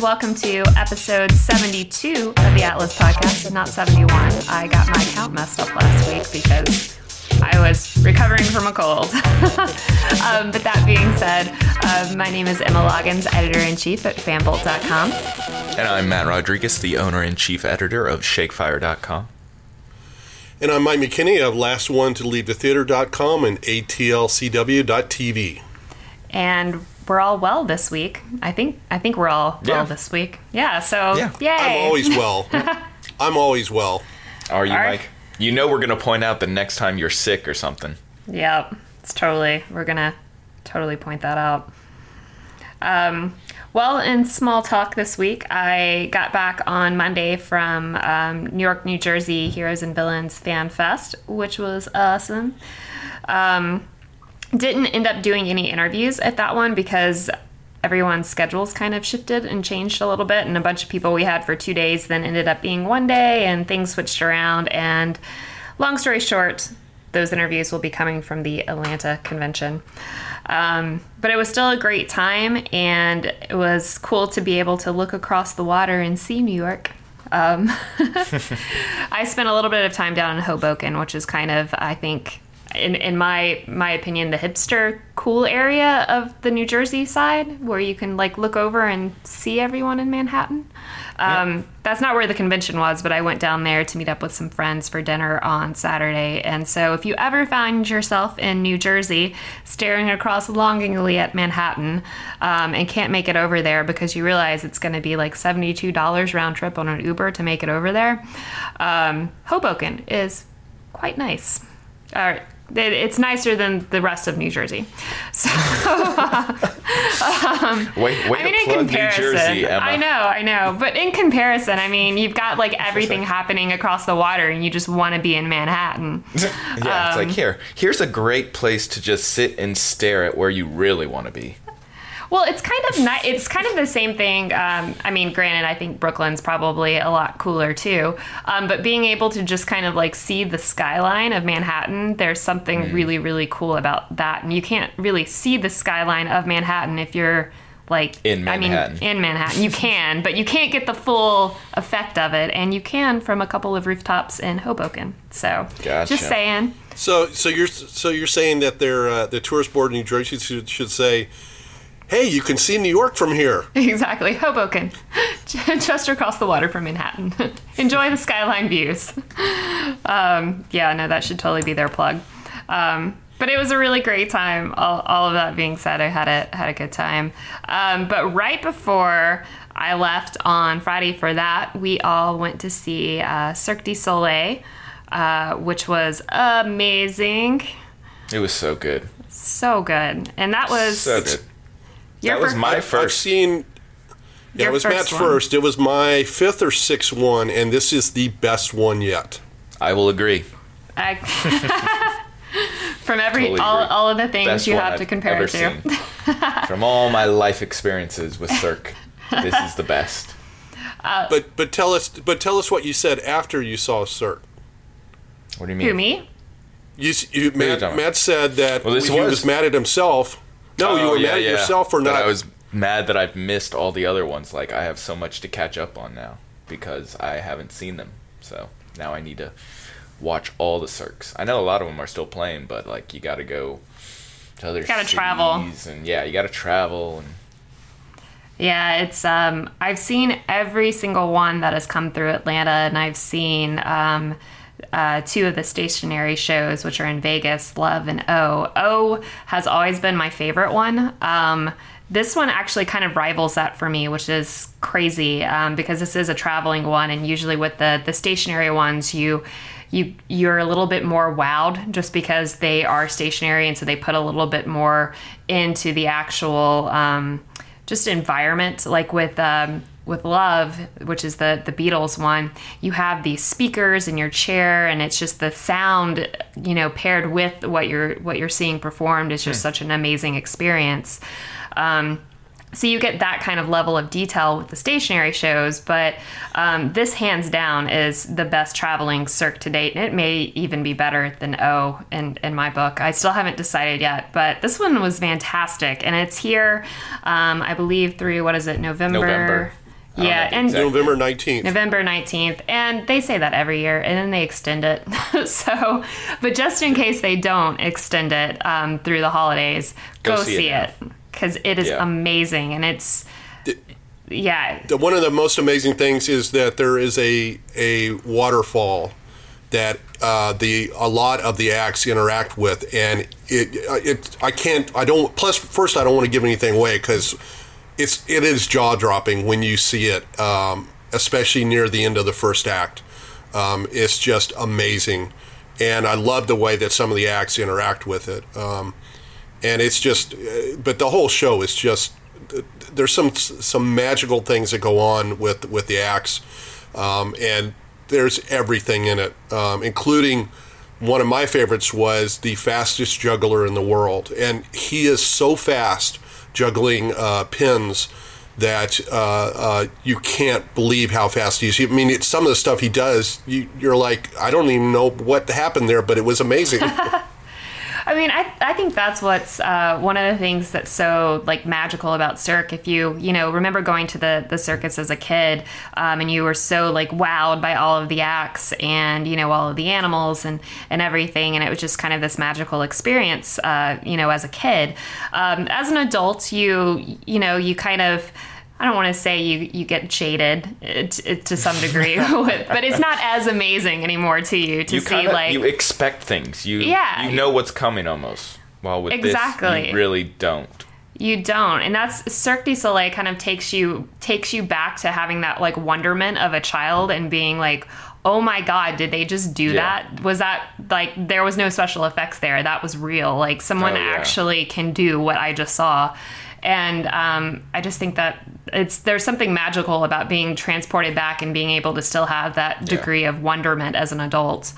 welcome to episode 72 of the Atlas podcast, not 71. I got my count messed up last week because I was recovering from a cold. um, but that being said, uh, my name is Emma Loggins, editor in chief at fanbolt.com. And I'm Matt Rodriguez, the owner and chief editor of Shakefire.com. And I'm Mike McKinney of Last One to Leave the Theater.com and ATLCW.tv. And we're all well this week. I think I think we're all Yeah. well this week. Yeah, so Yeah. yay. I'm always well. I'm always well. Are you, Are- Mike? You know we're going to point out the next time you're sick or something. Yep, it's totally. We're gonna totally point that out. Um, well, in small talk this week, I got back on Monday from um, New York, New Jersey Heroes and Villains Fan Fest, which was awesome. Um, didn't end up doing any interviews at that one because everyone's schedules kind of shifted and changed a little bit and a bunch of people we had for two days then ended up being one day and things switched around. And long story short those interviews will be coming from the atlanta convention. Um, but it was still a great time and it was cool to be able to look across the water and see new york. Um, I spent a little bit of time down in Hoboken, which is kind of, I think, in, in my my opinion, the hipster cool area of the New Jersey side, where you can like look over and see everyone in Manhattan. Um, That's not where the convention was, but I went down there to meet up with some friends for dinner on Saturday. And so, if you ever find yourself in New Jersey staring across longingly at Manhattan um, and can't make it over there because you realize it's going to be like $72 round trip on an Uber to make it over there, um, Hoboken is quite nice. Uh, it- it's nicer than the rest of New Jersey. So, Wait, wait I mean, in comparison, Jersey. I know, I know, but in comparison, I mean, you've got like everything happening across the water, and you just want to be in Manhattan. Yeah, it's Um, like here. Here's a great place to just sit and stare at where you really want to be. Well, it's kind of ni- it's kind of the same thing. Um, I mean, granted, I think Brooklyn's probably a lot cooler too. Um, but being able to just kind of like see the skyline of Manhattan, there's something Mm. really really cool about that. And you can't really see the skyline of Manhattan if you're like In Manhattan. I mean, in Manhattan, you can, but you can't get the full effect of it, and you can from a couple of rooftops in Hoboken. So, Gotcha. just saying. So, so you're so you're saying that their uh, the tourist board in New Jersey should, should say, "Hey, you can see New York from here." Exactly, Hoboken, just across the water from Manhattan. Enjoy the skyline views. Um, yeah, no, that should totally be their plug. Um, but it was a really great time. All, all of that being said, I had a had a good time. Um, but right before I left on Friday for that, we all went to see uh, Cirque du Soleil, uh, which was amazing, It was so good. so good, and that was So good. Your That was fir- my I've first. seen. Yeah, Your it was first Matt's one. first. It was my fifth or sixth one, and this is the best one yet. I will agree. I, from every Totally all, agree. all of the things Best you one have I've to compare ever it to. seen. From all my life experiences with Cirque, this is the best. Uh, but but tell us but tell us what you said after you saw Cirque. What do you mean? Who me? You, s- you you Matt, talking about? Matt said that Well, this he was. was- mad at himself. No, you Oh, were yeah, mad at yeah. yourself for That not. I was mad that I've missed all the other ones. Like I have so much to catch up on now because I haven't seen them. So now I need to watch all the Cirques. I know a lot of them are still playing, but like you got to go to other Gotta travel. and yeah, you got to travel and Yeah, it's um I've seen every single one that has come through Atlanta and I've seen um uh, two of the stationary shows, which are in Vegas, Love and O. O has always been my favorite one. Um, this one actually kind of rivals that for me, which is crazy um, because this is a traveling one, and usually with the the stationary ones, you you you're a little bit more wowed just because they are stationary, and so they put a little bit more into the actual um, just environment. Like with um, with Love, which is the the Beatles one, you have these speakers in your chair, and it's just the sound, you know, paired with what you're what you're seeing performed is just such an amazing experience. Um, so you get that kind of level of detail with the stationary shows, but um, this hands down is the best traveling Cirque to date, and it may even be better than O in, in my book. I still haven't decided yet, but this one was fantastic, and it's here, um, I believe, through what is it, November? November. I don't Yeah, and- exact November 19th. November 19th, and they say that every year, and then they extend it. so, but just in case they don't extend it um, through the holidays, go, Go see, see it it because it is Yeah. amazing, and it's yeah, The- one of the most amazing things is that there is a a waterfall that uh, the a lot of the acts interact with, and it it I can't I don't plus first I don't want to give anything away because it's it is jaw dropping when you see it, um, especially near the end of the first act. Um, it's just amazing, and I love the way that some of the acts interact with it. Um, and it's just, uh, but the whole show is just. There's some some magical things that go on with with the acts, um, and there's everything in it, um, including one of my favorites was the fastest juggler in the world, and he is so fast juggling uh, pins that uh, uh, you can't believe how fast he is. I mean, it's, some of the stuff he does, you, you're like, I don't even know what happened there, but it was amazing. I mean, I, I think that's what's uh, one of the things that's so like magical about Cirque. If you you know remember going to the the circus as a kid, um, and you were so like wowed by all of the acts and you know all of the animals and and everything, and it was just kind of this magical experience. Uh, you know, as a kid, um, as an adult, you you know you kind of. I don't want to say you, you get jaded to, to some degree, but it's not as amazing anymore to you to you see kinda, like you expect things. You Yeah. you know what's coming almost. While with this, Exactly. you really don't. You don't, and that's Cirque du Soleil kind of takes you takes you back to having that like wonderment of a child and being like, oh my god, did they just do Yeah. that? Was that like there was no special effects there? That was real. Like someone Oh, yeah. actually can do what I just saw, and um, I just think that it's there's something magical about being transported back and being able to still have that degree of wonderment as an adult.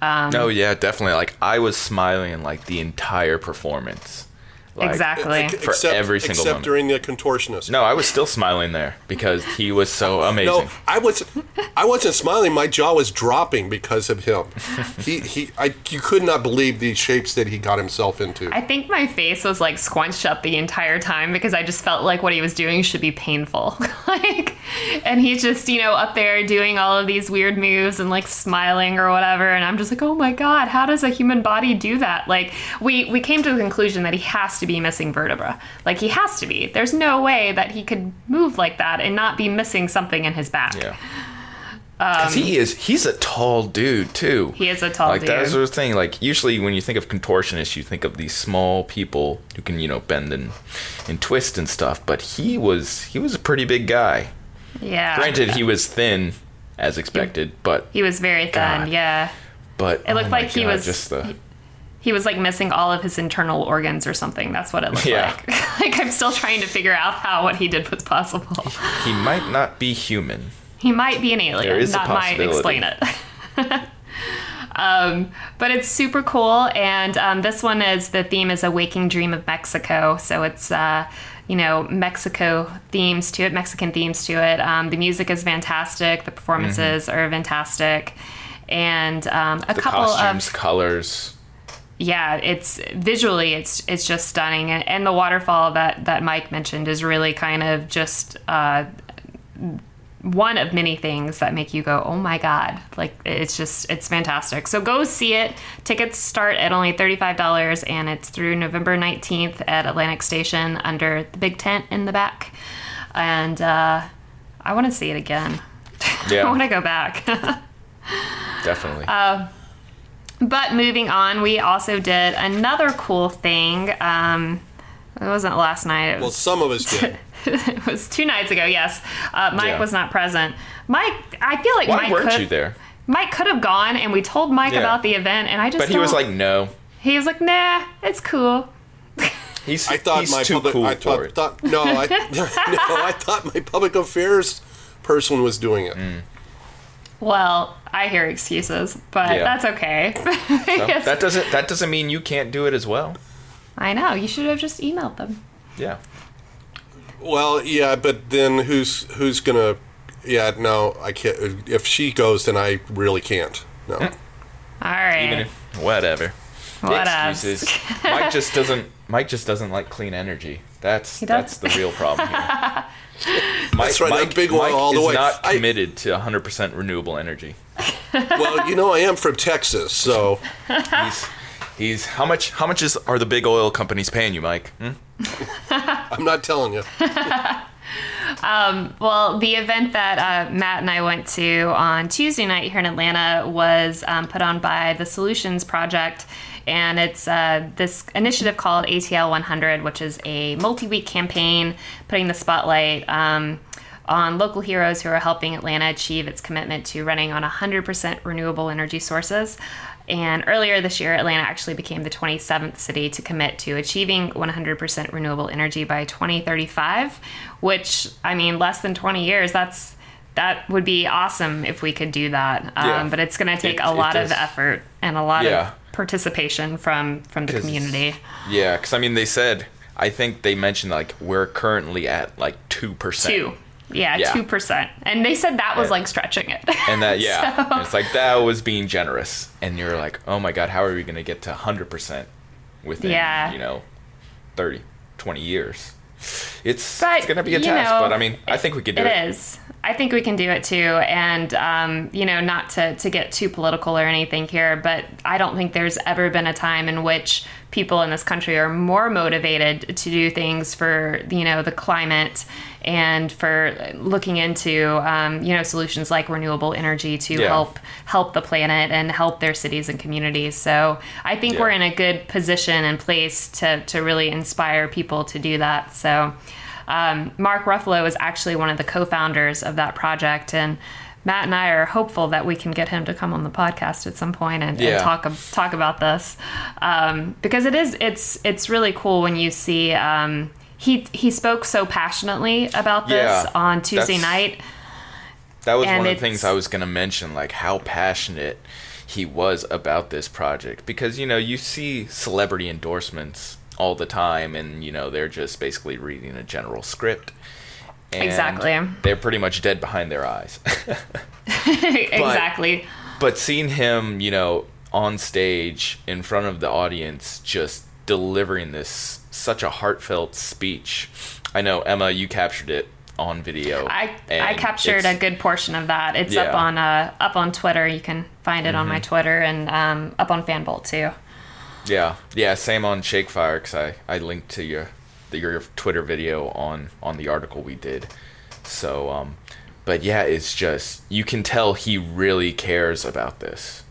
Um, oh yeah, definitely. Like I was smiling like the entire performance. Like, exactly. For every single except moment. during the contortionist. No, I was still smiling there because he was so amazing. No, I was, I wasn't smiling. My jaw was dropping because of him. he, he, I, you could not believe the shapes that he got himself into. I think my face was like squunched up the entire time because I just felt like what he was doing should be painful. like, and he's just, you know, up there doing all of these weird moves and like smiling or whatever. And I'm just like, oh my God, how does a human body do that? Like, we, we came to the conclusion that he has to be missing vertebra. Like, he has to be. There's no way that he could move like that and not be missing something in his back. Yeah. 'Cause he is he's a tall dude too. Um, He is a tall like dude. that's the thing. Like usually when you think of contortionists, you think of these small people who can you know bend and and twist and stuff. But he was he was a pretty big guy. Yeah. Granted, he was thin as expected, but He was very thin, God. yeah. but It looked oh like he was- just the he was like missing all of his internal organs or something. That's what it looked Yeah. like. like I'm still trying to figure out how what he did was possible. he might not be human. He might be an alien. There is a that might possibility. explain it. um, but it's super cool, and um, this one is the theme is a waking dream of Mexico. So it's uh, you know Mexico themes to it, Mexican themes to it. Um, the music is fantastic. The performances are fantastic, and um, a Mm-hmm. The couple costumes, of colors. Yeah, it's visually it's it's just stunning, and, and the waterfall that that Mike mentioned is really kind of just uh, one of many things that make you go, oh my god! Like it's just it's fantastic. So go see it. Tickets start at only thirty five dollars, and it's through November nineteenth at Atlantic Station under the big tent in the back. And uh, I want to see it again. Yeah. I want to go back. Definitely. Uh, But moving on, we also did another cool thing. Um, it wasn't last night. It well, was, some of us did. it was two nights ago. Yes, uh, Mike Yeah. was not present. Mike, I feel like Why Mike weren't could, you there? Mike could have gone, and we told Mike Yeah. about the event, and I just. But he was don't- like, no. he was like, nah, it's cool. He's I thought he's my too public. cool I for thought, it. thought no, I no, I thought my public affairs person was doing it. Mm. Well, I hear excuses, but Yeah. that's okay. So that doesn't that doesn't mean you can't do it as well. I know. You should have just emailed them. Yeah. Well, yeah, but then who's who's gonna? Yeah, no, I can't. If she goes, then I really can't. No. Hmm. All right. Even if whatever. What? Excuses. Mike just doesn't. Mike just doesn't like clean energy. That's that's the real problem here. Mike, That's right, I'm Mike, big oil Mike all the is way. not I- committed to 100% renewable energy. well, you know, I am from Texas, so He's he's how much how much is are the big oil companies paying you, Mike? Hmm? I'm not telling you. Well, the event that uh, Matt and I went to on Tuesday night here in Atlanta was um, put on by the Solutions Project. And it's uh, this initiative called ATL 100, which is a multi week campaign putting the spotlight um, on local heroes who are helping Atlanta achieve its commitment to running on 100% renewable energy sources. And earlier this year, Atlanta actually became the 27th city to commit to achieving 100% renewable energy by 2035, which, I mean, less than 20 years, that's that would be awesome if we could do that. Um, Yeah. But it's going to take It- a lot of effort and a lot Yeah. of participation from from the community. Yeah, because I mean they said I think they mentioned like we're currently at like two percent. Two. Yeah, Yeah. two percent, and they said that was Yeah. like stretching it. And that yeah, So- and it's like that was being generous, and you're like, oh my god, how are we gonna get to hundred percent within Yeah. you know 30, 20 years? It's But, it's gonna be a task, know, but I mean I think we could do It it. is. I think we can do it too. And, um, you know, not to, to get too political or anything here, but I don't think there's ever been a time in which people in this country are more motivated to do things for, you know, the climate and for looking into, um, you know, solutions like renewable energy to Yeah. help help the planet and help their cities and communities. So I think Yeah. we're in a good position and place to, to really inspire people to do that. So um, Mark Ruffalo is actually one of the co-founders of that project, and Matt and I are hopeful that we can get him to come on the podcast at some point and, Yeah. and talk talk about this um, because it is it's it's really cool when you see um, he he spoke so passionately about this Yeah, on Tuesday night. That was one of the things I was gonna mention, like how passionate he was about this project, because you know you see celebrity endorsements all the time, and you know they're just basically reading a general script. And Exactly. They're pretty much dead behind their eyes. exactly. but seeing him, you know, on stage in front of the audience, just delivering this such a heartfelt speech. I know Emma, you captured it on video. I I captured a good portion of that. It's up Yeah. Mm-hmm. on uh, up on Twitter. You can find it on my Twitter and um, up on Fanbolt too. Yeah, yeah, same on Shakefire because I, I linked to your your Twitter video on on the article we did. So, um, but yeah, it's just you can tell he really cares about this.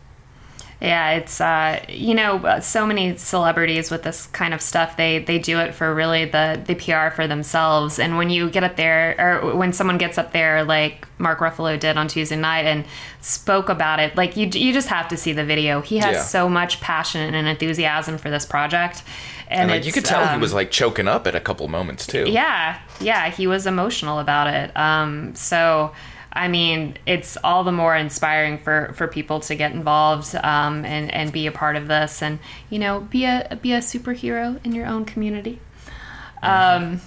Yeah, it's uh, you know uh, so many celebrities with this kind of stuff. They they do it for really the the PR for themselves. And when you get up there, or when someone gets up there, like Mark Ruffalo did on Tuesday night and spoke about it, like you you just have to see the video. He has Yeah. so much passion and enthusiasm for this project, and, And like you could tell he um, was like choking up at a couple moments too. yeah, yeah, he was emotional about it. Um, so, I mean, it's all the more inspiring for, for people to get involved um, and and be a part of this, and you know, be a be a superhero in your own community. Um,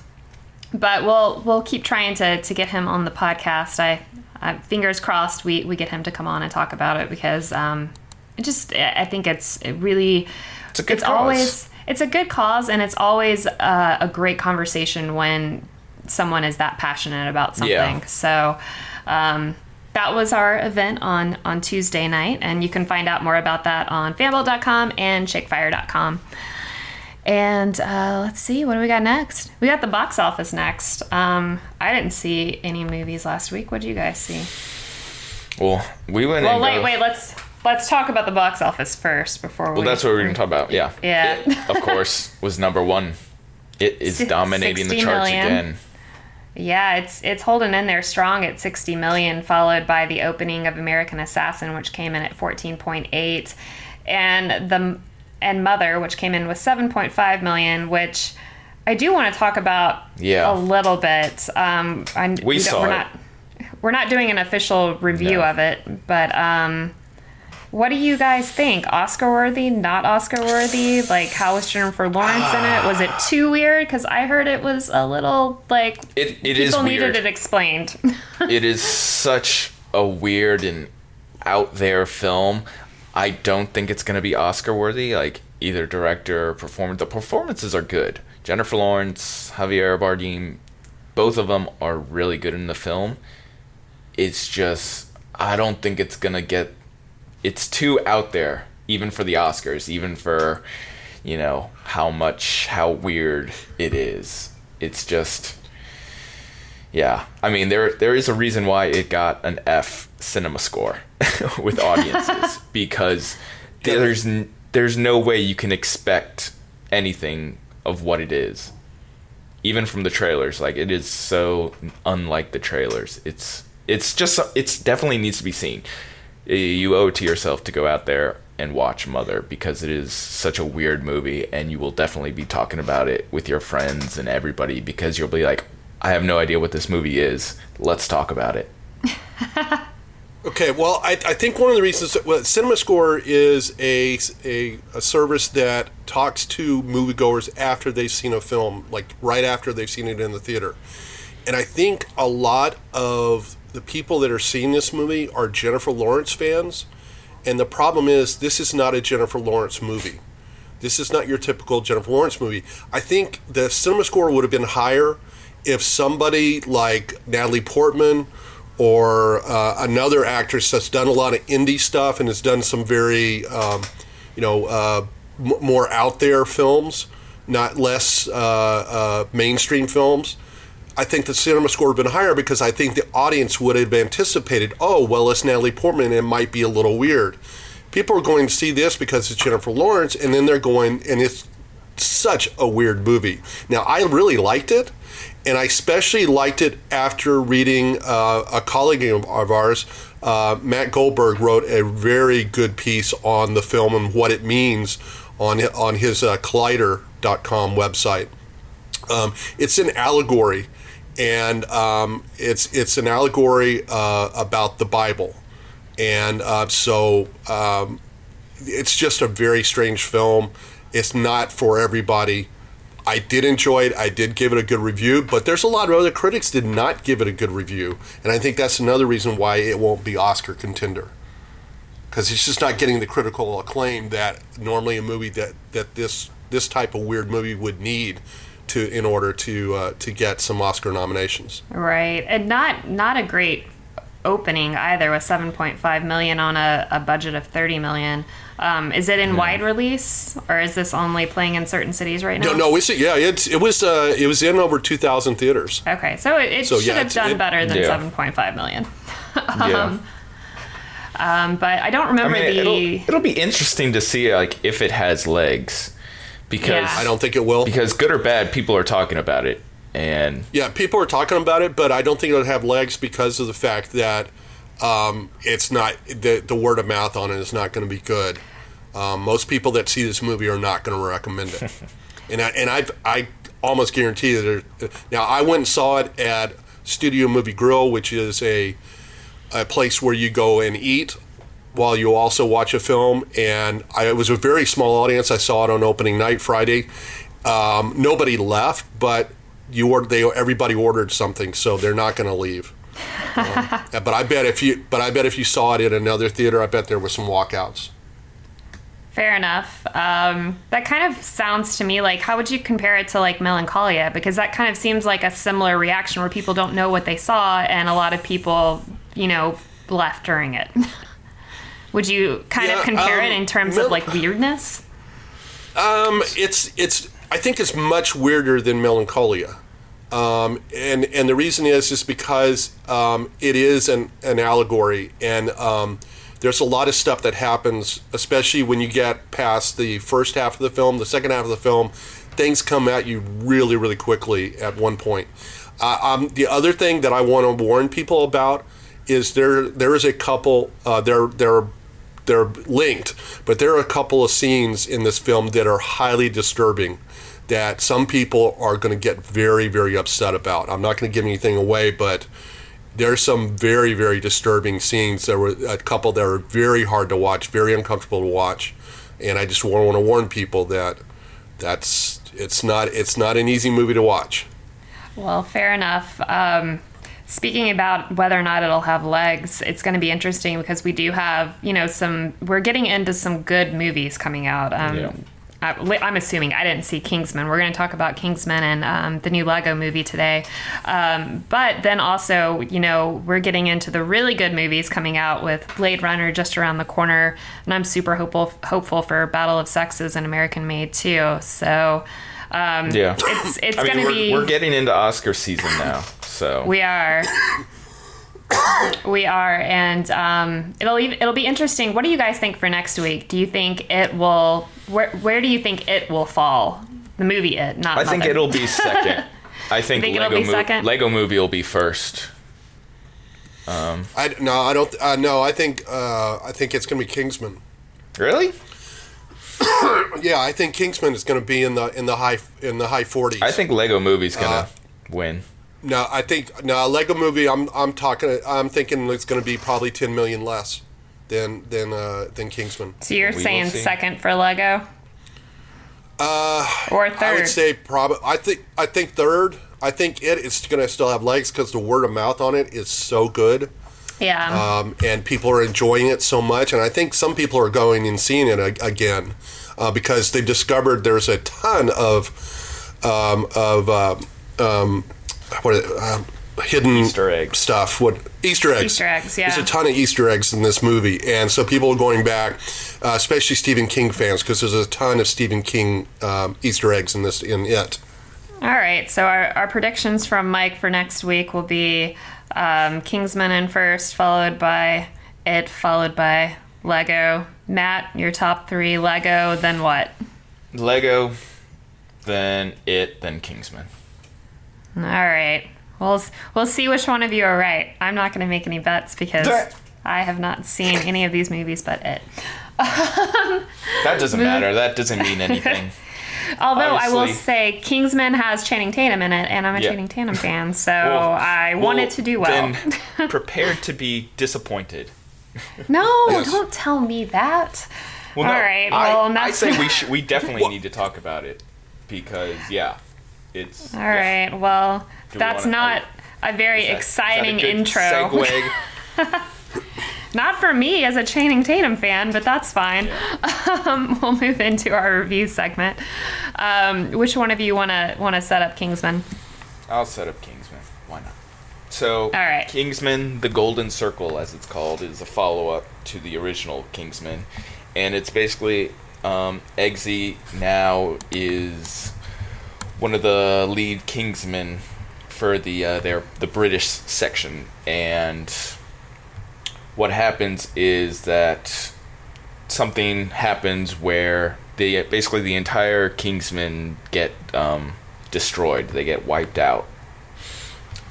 but we'll we'll keep trying to to get him on the podcast. I, I fingers crossed we we get him to come on and talk about it because um, it just I think it's it really It's a good it's cause. always it's a good cause and it's always uh, a great conversation when someone is that passionate about something Yeah. so um, that was our event on on tuesday night and you can find out more about that on fanbolt.com and shakefire.com and uh, let's see what do we got next we got the box office next um, i didn't see any movies last week what did you guys see Well, we went. well wait go- wait let's let's talk about the box office first before we Well, that's what we we're gonna talk about. Yeah. Yeah. It, of course, was number one. It is dominating the charts million. again. Yeah, it's it's holding in there strong at 60 million, followed by the opening of American Assassin, which came in at 14.8, and the and Mother, which came in with 7.5 million, which I do want to talk about Yeah. a little bit. Um, I, We don't- saw we're it. not we're not doing an official review No. of it, but um, what do you guys think? Oscar worthy? Not Oscar worthy? Like, how was Jennifer Lawrence in it? Was it ah. too weird? Because I heard it was a little like It it people is needed it explained. it is such a weird and out there film. I don't think it's gonna be Oscar worthy. Like either director or performance. The performances are good. Jennifer Lawrence, Javier Bardem, both of them are really good in the film. It's just I don't think it's gonna get. It's too out there, even for the Oscars, even for, you know, how much how weird it is. It's just. Yeah, I mean there there is a reason why it got an F cinema score with audiences because there's there's no way you can expect anything of what it is even from the trailers like it is so unlike the trailers it's it's just it's definitely needs to be seen you owe it to yourself to go out there and watch mother because it is such a weird movie and you will definitely be talking about it with your friends and everybody because you'll be like i have no idea what this movie is let's talk about it Okay, well, I, I think one of the reasons well, CinemaScore is a, a, a service that talks to moviegoers after they've seen a film, like right after they've seen it in the theater. And I think a lot of the people that are seeing this movie are Jennifer Lawrence fans. And the problem is, this is not a Jennifer Lawrence movie. This is not your typical Jennifer Lawrence movie. I think the cinema score would have been higher if somebody like Natalie Portman or uh, another actress that's done a lot of indie stuff and has done some very, um, you know, uh, m- more out there films, not less uh, uh, mainstream films. I think the cinema score would have been higher because I think the audience would have anticipated, oh, well, it's Natalie Portman, it might be a little weird. People are going to see this because it's Jennifer Lawrence, and then they're going, and it's such a weird movie. Now, I really liked it, and I especially liked it after reading uh, a colleague of, ours, uh, Matt Goldberg, wrote a very good piece on the film and what it means on on his uh, Collider.com website. Um, it's an allegory, and um, it's it's an allegory uh, about the Bible, and uh, so um, it's just a very strange film. It's not for everybody. I did enjoy it. I did give it a good review, but there's a lot of other critics did not give it a good review, and I think that's another reason why it won't be Oscar contender. Because it's just not getting the critical acclaim that normally a movie that, that this this type of weird movie would need to in order to uh, to get some Oscar nominations. Right, and not not a great opening either with 7.5 million on a, a budget of 30 million. Um, is it in wide release or is this only playing in certain cities right now? No, no, it's yeah, it's it was uh, it was in over two thousand theaters. Okay, so it, it So, should yeah, have done it- better than Yeah. 7.5 million. yeah Um, but I don't I remember mean, the. it'll, it'll be interesting to see like if it has legs because Yeah. I don't think it will. because good or bad people are talking about it and Yeah, people are talking about it, but I don't think it'll have legs because of the fact that um, it's not the the word of mouth on it is not going to be good. Um, most people that see this movie are not going to recommend it, and I and I I almost guarantee that. Now I went and saw it at Studio Movie Grill, which is a a place where you go and eat while you also watch a film. And I, it was a very small audience. I saw it on opening night Friday. Um, nobody left, but you ordered. They everybody ordered something, so they're not going to leave. Um, but I bet if you, but I bet if you saw it in another theater, I bet there was some walkouts. Fair enough. Um, that kind of sounds to me like how would you compare it to like Melancholia? Because that kind of seems like a similar reaction where people don't know what they saw, and a lot of people, you know, left during it. would you kind Yeah, of compare um, it in terms Mel- of like weirdness? Um, it's it's. I think it's much weirder than Melancholia, um, and and the reason is is because um, it is an an allegory, and um, there's a lot of stuff that happens, especially when you get past the first half of the film. The second half of the film, things come at you really really quickly at one point. Uh, um, the other thing that I want to warn people about is there there is a couple uh, there there are they're linked, but there are a couple of scenes in this film that are highly disturbing that some people are going to get very, very upset about. I'm not going to give anything away, but there's some very, very disturbing scenes. There were a couple that are very hard to watch, very uncomfortable to watch, and I just want to warn people that that's it's not it's not an easy movie to watch. Well, fair enough. Um, speaking about whether or not it'll have legs, it's going to be interesting because we do have, you know, some. We're getting into some good movies coming out. Um, Yeah. uh, I'm assuming I didn't see Kingsman. We're going to talk about Kingsman and um, the new Lego movie today. Um, but then also, you know, we're getting into the really good movies coming out with Blade Runner just around the corner, and I'm super hopeful hopeful for Battle of Sexes and American Made too. So. Um, Yeah. it's it's I gonna we're, be we're getting into Oscar season now, so we are. we are, and um, it'll ev- it'll be interesting. What do you guys think for next week? Do you think it will? Where where do you think it will fall? The movie, it not. I think Muppet. it'll be second. I think, think it'll Lego, be Mo- second? Lego Movie will be first. Um, I no, I don't. Uh, no, I think uh, I think it's going to be Kingsman. Really? Yeah, I think Kingsman is going to be in the in the high in the high forties. I think Lego Movie's gonna Uh, win. No, I think no Lego Movie. I'm I'm talking. I'm thinking it's going to be probably ten million less than than uh, than Kingsman. So you're We saying second for Lego? Uh, or third? I would say probably. I think I think third. I think it is going to still have legs because the word of mouth on it is so good, yeah. um, and people are enjoying it so much. And I think some people are going and seeing it a- again uh, because they've discovered there's a ton of um, of um, um, what um, hidden Easter eggs. stuff. What Easter eggs? Easter eggs, yeah. There's a ton of Easter eggs in this movie, and so people are going back, uh, especially Stephen King fans, because there's a ton of Stephen King um, Easter eggs in this in it. All right. So our, our predictions from Mike for next week will be um, Kingsman in first, followed by it, followed by Lego. Matt, your top three Lego, then what? Lego, then it, then Kingsman. All right. We'll we'll see which one of you are right. I'm not going to make any bets because I have not seen any of these movies but it. That doesn't matter. That doesn't mean anything. Although I will say Kingsman has Channing Tatum in it, and I'm a Yeah. Channing Tatum fan, so Well, I want well, it to do well. Then prepared to be disappointed. no, Yes. don't tell me that. Well, All no, right, I, well, I say we should. We definitely need to talk about it because yeah, it's All right. Well, we that's wanna- not a very Is that- is that a exciting intro. segue? Not for me as a Channing Tatum fan, but that's fine. Um, we'll move into our review segment. Um, which one of you want to want to set up Kingsman? I'll set up Kingsman. Why not? So, All right. Kingsman: The Golden Circle, as it's called, is a follow-up to the original Kingsman, and it's basically um, Eggsy now is one of the lead Kingsmen for the uh, their the British section, and what happens is that something happens where they basically the entire Kingsmen get um, destroyed. They get wiped out,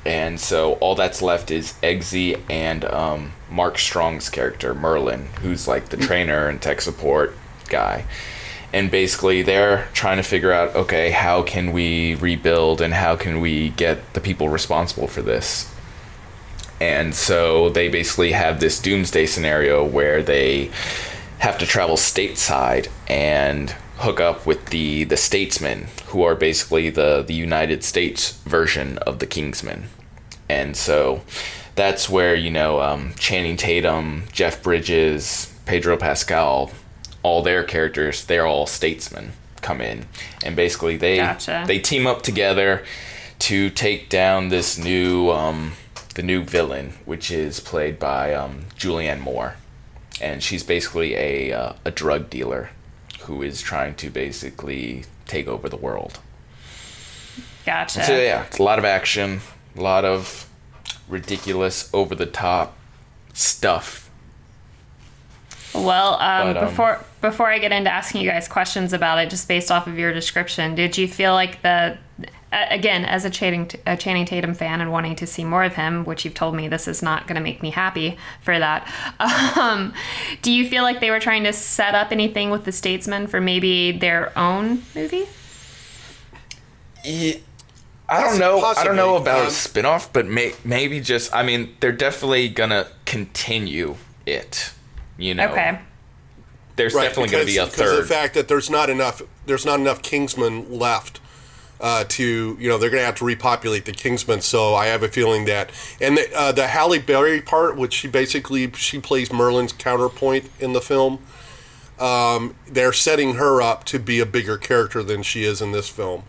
and so all that's left is Eggsy and um, Mark Strong's character Merlin, who's like the trainer and tech support guy. And basically, they're trying to figure out, okay, how can we rebuild and how can we get the people responsible for this? And so they basically have this doomsday scenario where they have to travel stateside and hook up with the the statesmen who are basically the the United States version of the Kingsmen. And so that's where, you know, um, Channing Tatum, Jeff Bridges, Pedro Pascal, all their characters, they're all statesmen come in. And basically they Gotcha. they team up together to take down this new um, the new villain, which is played by um, Julianne Moore, and she's basically a uh, a drug dealer who is trying to basically take over the world. Gotcha. So yeah, it's a lot of action, a lot of ridiculous, over the top stuff. Well, um, But, um, before before I get into asking you guys questions about it, just based off of your description, did you feel like the again as a Channing a Channing Tatum fan and wanting to see more of him, which you've told me this is not going to make me happy for that. Um, do you feel like they were trying to set up anything with the Statesman for maybe their own movie? Yeah, I don't know. I don't know about Um, a spin-off, but may, maybe just. I mean, they're definitely gonna continue it. You know, Okay. there's definitely gonna be a because of third. the fact that there's not enough there's not enough Kingsmen left uh, to you know they're going to have to repopulate the Kingsmen. So I have a feeling that and the, uh, the Halle Berry part, which she basically she plays Merlin's counterpoint in the film. um, they're setting her up to be a bigger character than she is in this film.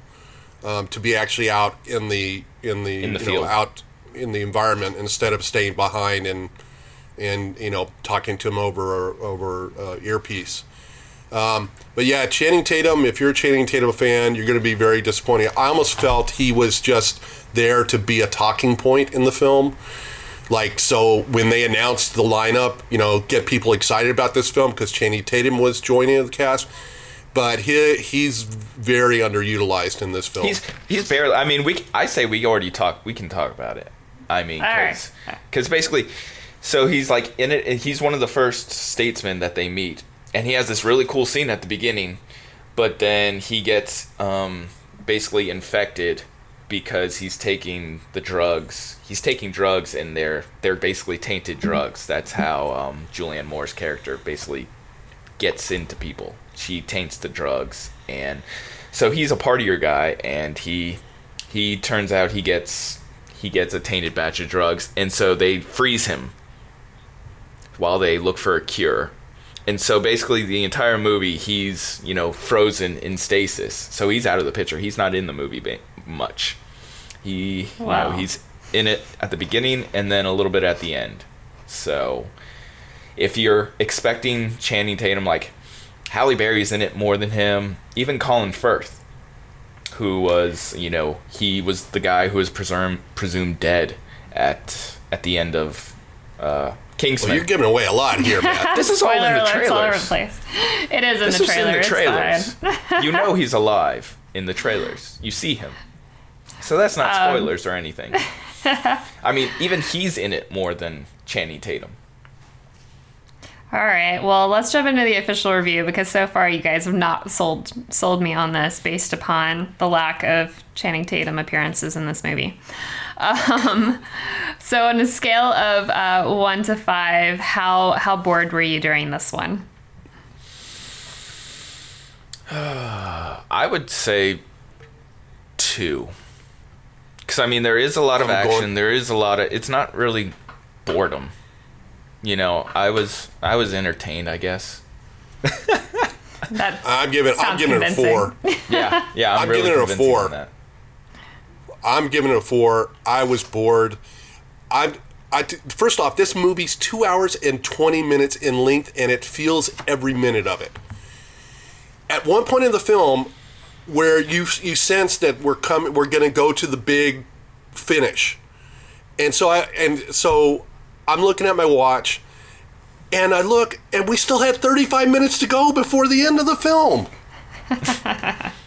Um, to be actually out in the in the, In the you field. know, out in the environment instead of staying behind and and you know talking to him over over uh, earpiece. Um, but yeah, Channing Tatum. If you're a Channing Tatum fan, you're going to be very disappointed. I almost felt he was just there to be a talking point in the film. Like so, when they announced the lineup, you know, get people excited about this film because Channing Tatum was joining the cast. But he he's very underutilized in this film. He's he's barely. I mean, we. I say we already talk. We can talk about it. I mean, All right. because basically, so he's like in it. He's one of the first statesmen that they meet, and he has this really cool scene at the beginning, but then he gets um, basically infected because he's taking the drugs. He's taking drugs, and they're they're basically tainted drugs. That's how um, Julianne Moore's character basically gets into people. She taints the drugs, and so he's a partier guy, and he he turns out he gets he gets a tainted batch of drugs, and so they freeze him while they look for a cure. And so basically, the entire movie, he's you know frozen in stasis. So he's out of the picture. He's not in the movie ba- much. He you Wow. know he's in it at the beginning and then a little bit at the end. So if you're expecting Channing Tatum, like Halle Berry's in it more than him, even Colin Firth, who was, you know, he was the guy who was presumed presumed dead at at the end of uh, Kingsman. well, you're giving away a lot here, Matt. This is all in Spoiler the alerts all over the place. It is in this the was trailer. in the trailers. you know he's alive in the trailers. You see him. So that's not Um, spoilers or anything. I mean, even he's in it more than Channing Tatum. All right. Well, let's jump into the official review because so far you guys have not sold sold me on this based upon the lack of Channing Tatum appearances in this movie. Um, so, on a scale of uh, one to five, how how bored were you during this one? I would say two. Because, I mean, there is a lot of I'm going- action. There is a lot of. It's not really boredom. You know, I was I was entertained, I guess. That I'm giving I'm Sounds giving it a four. Yeah, yeah. I'm, I'm really giving it a convincing four. I'm giving it a four. I was bored. I'm. I, first off, this movie's two hours and 20 minutes in length, and it feels every minute of it. At one point in the film, where you you sense that we're coming, we're going to go to the big finish, and so I and so I'm looking at my watch, and I look, and we still had 35 minutes to go before the end of the film.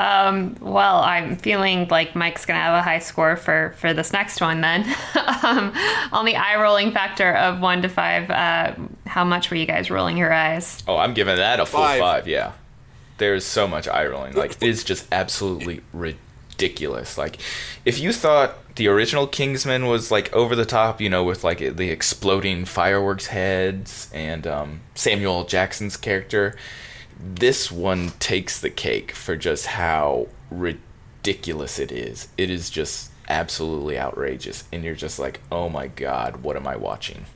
Well, I'm feeling like Mike's gonna have a high score for for this next one. Then, um, on the eye rolling factor of one to five, uh, how much were you guys rolling your eyes? Oh, I'm giving that a full Five. five. yeah, there's so much eye rolling. Like it's just absolutely ridiculous. Like if you thought the original Kingsman was like over the top, you know, with like the exploding fireworks heads and um, Samuel Jackson's character, this one takes the cake for just how ridiculous it is. It is just absolutely outrageous, and you're just like, oh my god, what am I watching?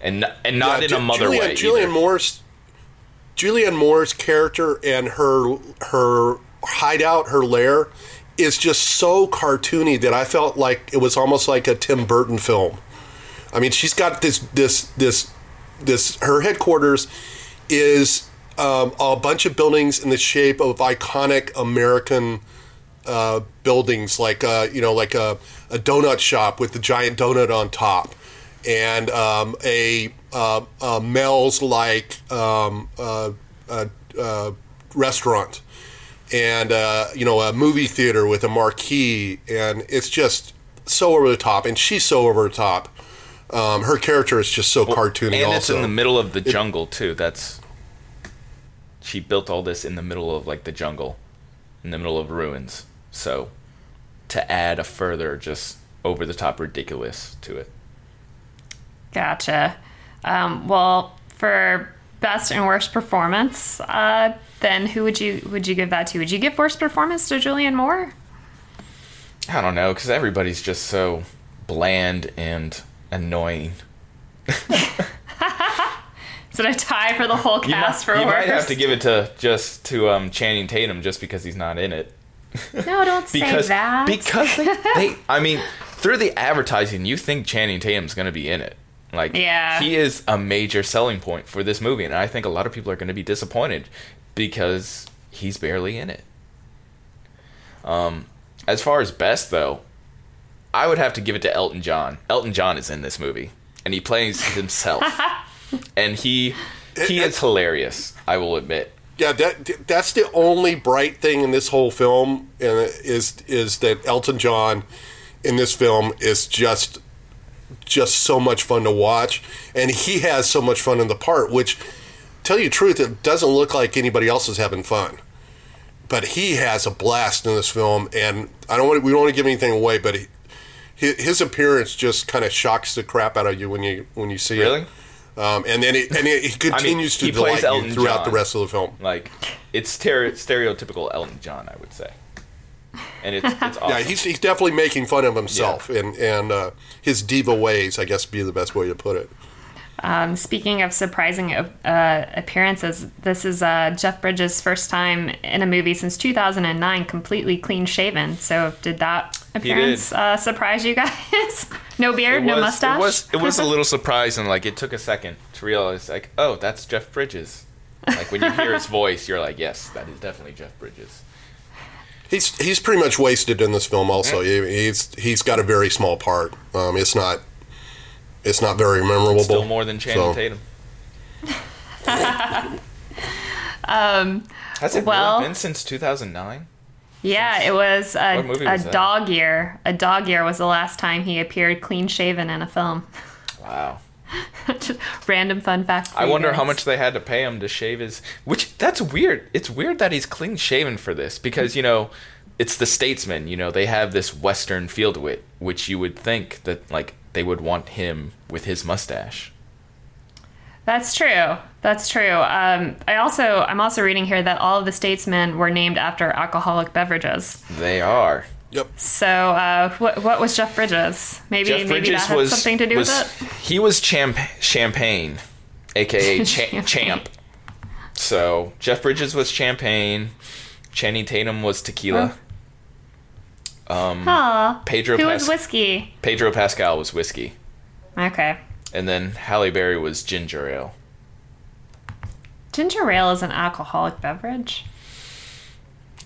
And and not Yeah, in a mother Julianne, way. Julianne. Moore's Julianne Moore's character and her her hideout, her lair, is just so cartoony that I felt like it was almost like a Tim Burton film. I mean, she's got this this this this her headquarters is um, a bunch of buildings in the shape of iconic American uh, buildings, like uh, you know, like a, a donut shop with the giant donut on top, and um, a uh, uh, Mel's like um, uh, uh, uh, restaurant, and uh, you know, a movie theater with a marquee, and it's just so over the top, and she's so over the top. Um, her character is just so cartoony. and also, it's in the middle of the jungle too. That's she built all this in the middle of like the jungle, in the middle of ruins. So to add a further just over the top ridiculous to it. Gotcha. Um, well, for best and worst performance, uh, then who would you would you give that to? Would you give worst performance to Julianne Moore? I don't know because everybody's just so bland and annoying. Is it a tie for the whole You, might, cast for you worst? might have to give it to just to um, Channing Tatum just because he's not in it. no, don't Because say that. because they, they I mean through the advertising you think Channing Tatum's going to be in it. Like Yeah. he is a major selling point for this movie and I think a lot of people are going to be disappointed because he's barely in it. Um as far as best though, I would have to give it to Elton John. Elton John is in this movie and he plays himself. and he he is hilarious, I will admit. Yeah, that that's the only bright thing in this whole film, and is is that Elton John in this film is just just so much fun to watch, and he has so much fun in the part. Which, tell you the truth, it doesn't look like anybody else is having fun, but he has a blast in this film, and I don't want we don't want to give anything away, but he, his, his appearance just kind of shocks the crap out of you when you when you see Really? it. Um, and then it, and it, he continues he to delight you throughout John. the rest of the film. Like it's ter- stereotypical Elton John, I would say, and it's it's awesome. Yeah, he's, he's definitely making fun of himself and and uh, his diva ways. I guess would be the best way to put it. Um, speaking of surprising uh, appearances, this is uh, Jeff Bridges' first time in a movie since 2009, completely clean shaven. So, did that appearance uh, surprise you guys? no beard, It no mustache. It was it was a little surprising. Like it took a second to realize, like, oh, that's Jeff Bridges. Like when you hear his voice, you're like, yes, that is definitely Jeff Bridges. He's he's pretty much wasted in this film. Also, he, he's he's got a very small part. Um, it's not it's not very memorable. Still more than Channing So- Tatum. um, Has it Well- really been since 2009? yeah, it was a, What movie a dog year. A dog year was the last time he appeared clean shaven in a film. Wow. Just random fun fact. for I you wonder how much they had to pay him to shave his. Which that's weird. It's weird that he's clean shaven for this because you know, it's the statesman. You know, they have this Western feel to it, which you would think that like they would want him with his mustache. That's true. That's true. Um, I also I'm also reading here that all of the statesmen were named after alcoholic beverages. They are. Yep. So uh, what what was Jeff Bridges? Maybe Jeff maybe Bridges that had was something to do was with it. he was champ- champagne, aka cha- champ. So Jeff Bridges was champagne. Channing Tatum was tequila. Um, Pedro who Pas- was whiskey? Pedro Pascal was whiskey, Okay, and then Halle Berry was ginger ale. ginger ale is an alcoholic beverage.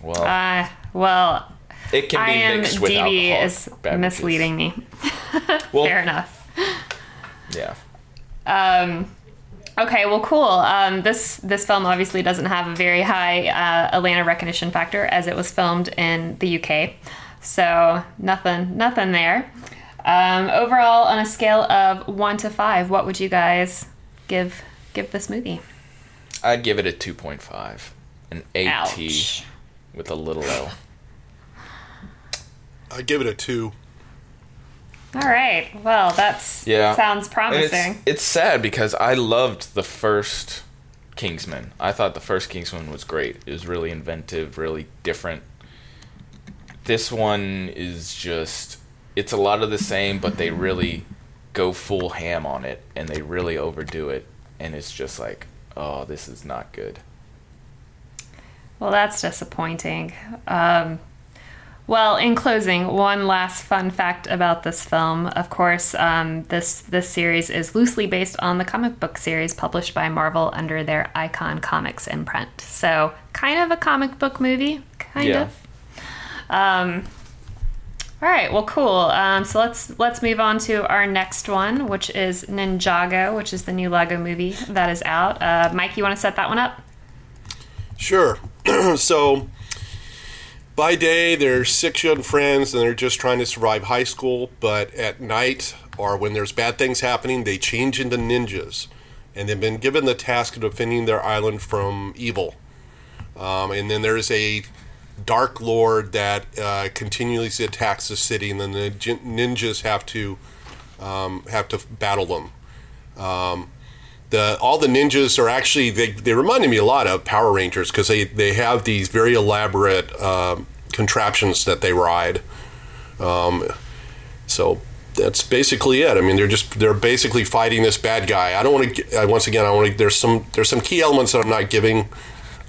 Well, Uh, well, it can be I am mixed with DB alcohol. is misleading me. Well, Fair enough. yeah. Um, okay, well, cool. Um, this this film obviously doesn't have a very high uh, Atlanta recognition factor as it was filmed in the UK, so nothing nothing there. Um, overall, on a scale of one to five, what would you guys give give this movie? I'd give it a two point five, an AT Ouch. with a little L. I'd give it a two. All right. Well, that's Yeah. sounds promising. it's, it's sad because I loved the first Kingsman. I thought the first Kingsman was great. It was really inventive, really different. This one is just it's a lot of the same, but they really go full ham on it and they really overdo it and it's just like, oh, this is not good. Well, that's disappointing. Um, well, in closing, one last fun fact about this film. Of course, um, this this series is loosely based on the comic book series published by Marvel under their Icon Comics imprint. So, kind of a comic book movie, kind Yeah. of. Um, all right, well, cool. Um, so let's let's move on to our next one, which is Ninjago, which is the new Lego movie that is out. Uh, Mike, you want to set that one up? Sure. so, by day, they're six young friends and they're just trying to survive high school. But at night, or when there's bad things happening, they change into ninjas. And they've been given the task of defending their island from evil. Um, and then there's a dark lord that uh, continuously attacks the city, and then the ninjas have to um, have to battle them. Um, the all the ninjas are actually they, they reminded me a lot of Power Rangers because they, they have these very elaborate um, contraptions that they ride. Um, so that's basically it. I mean, they're just they're basically fighting this bad guy. I don't want to. Once again, I want to. There's some there's some key elements that I'm not giving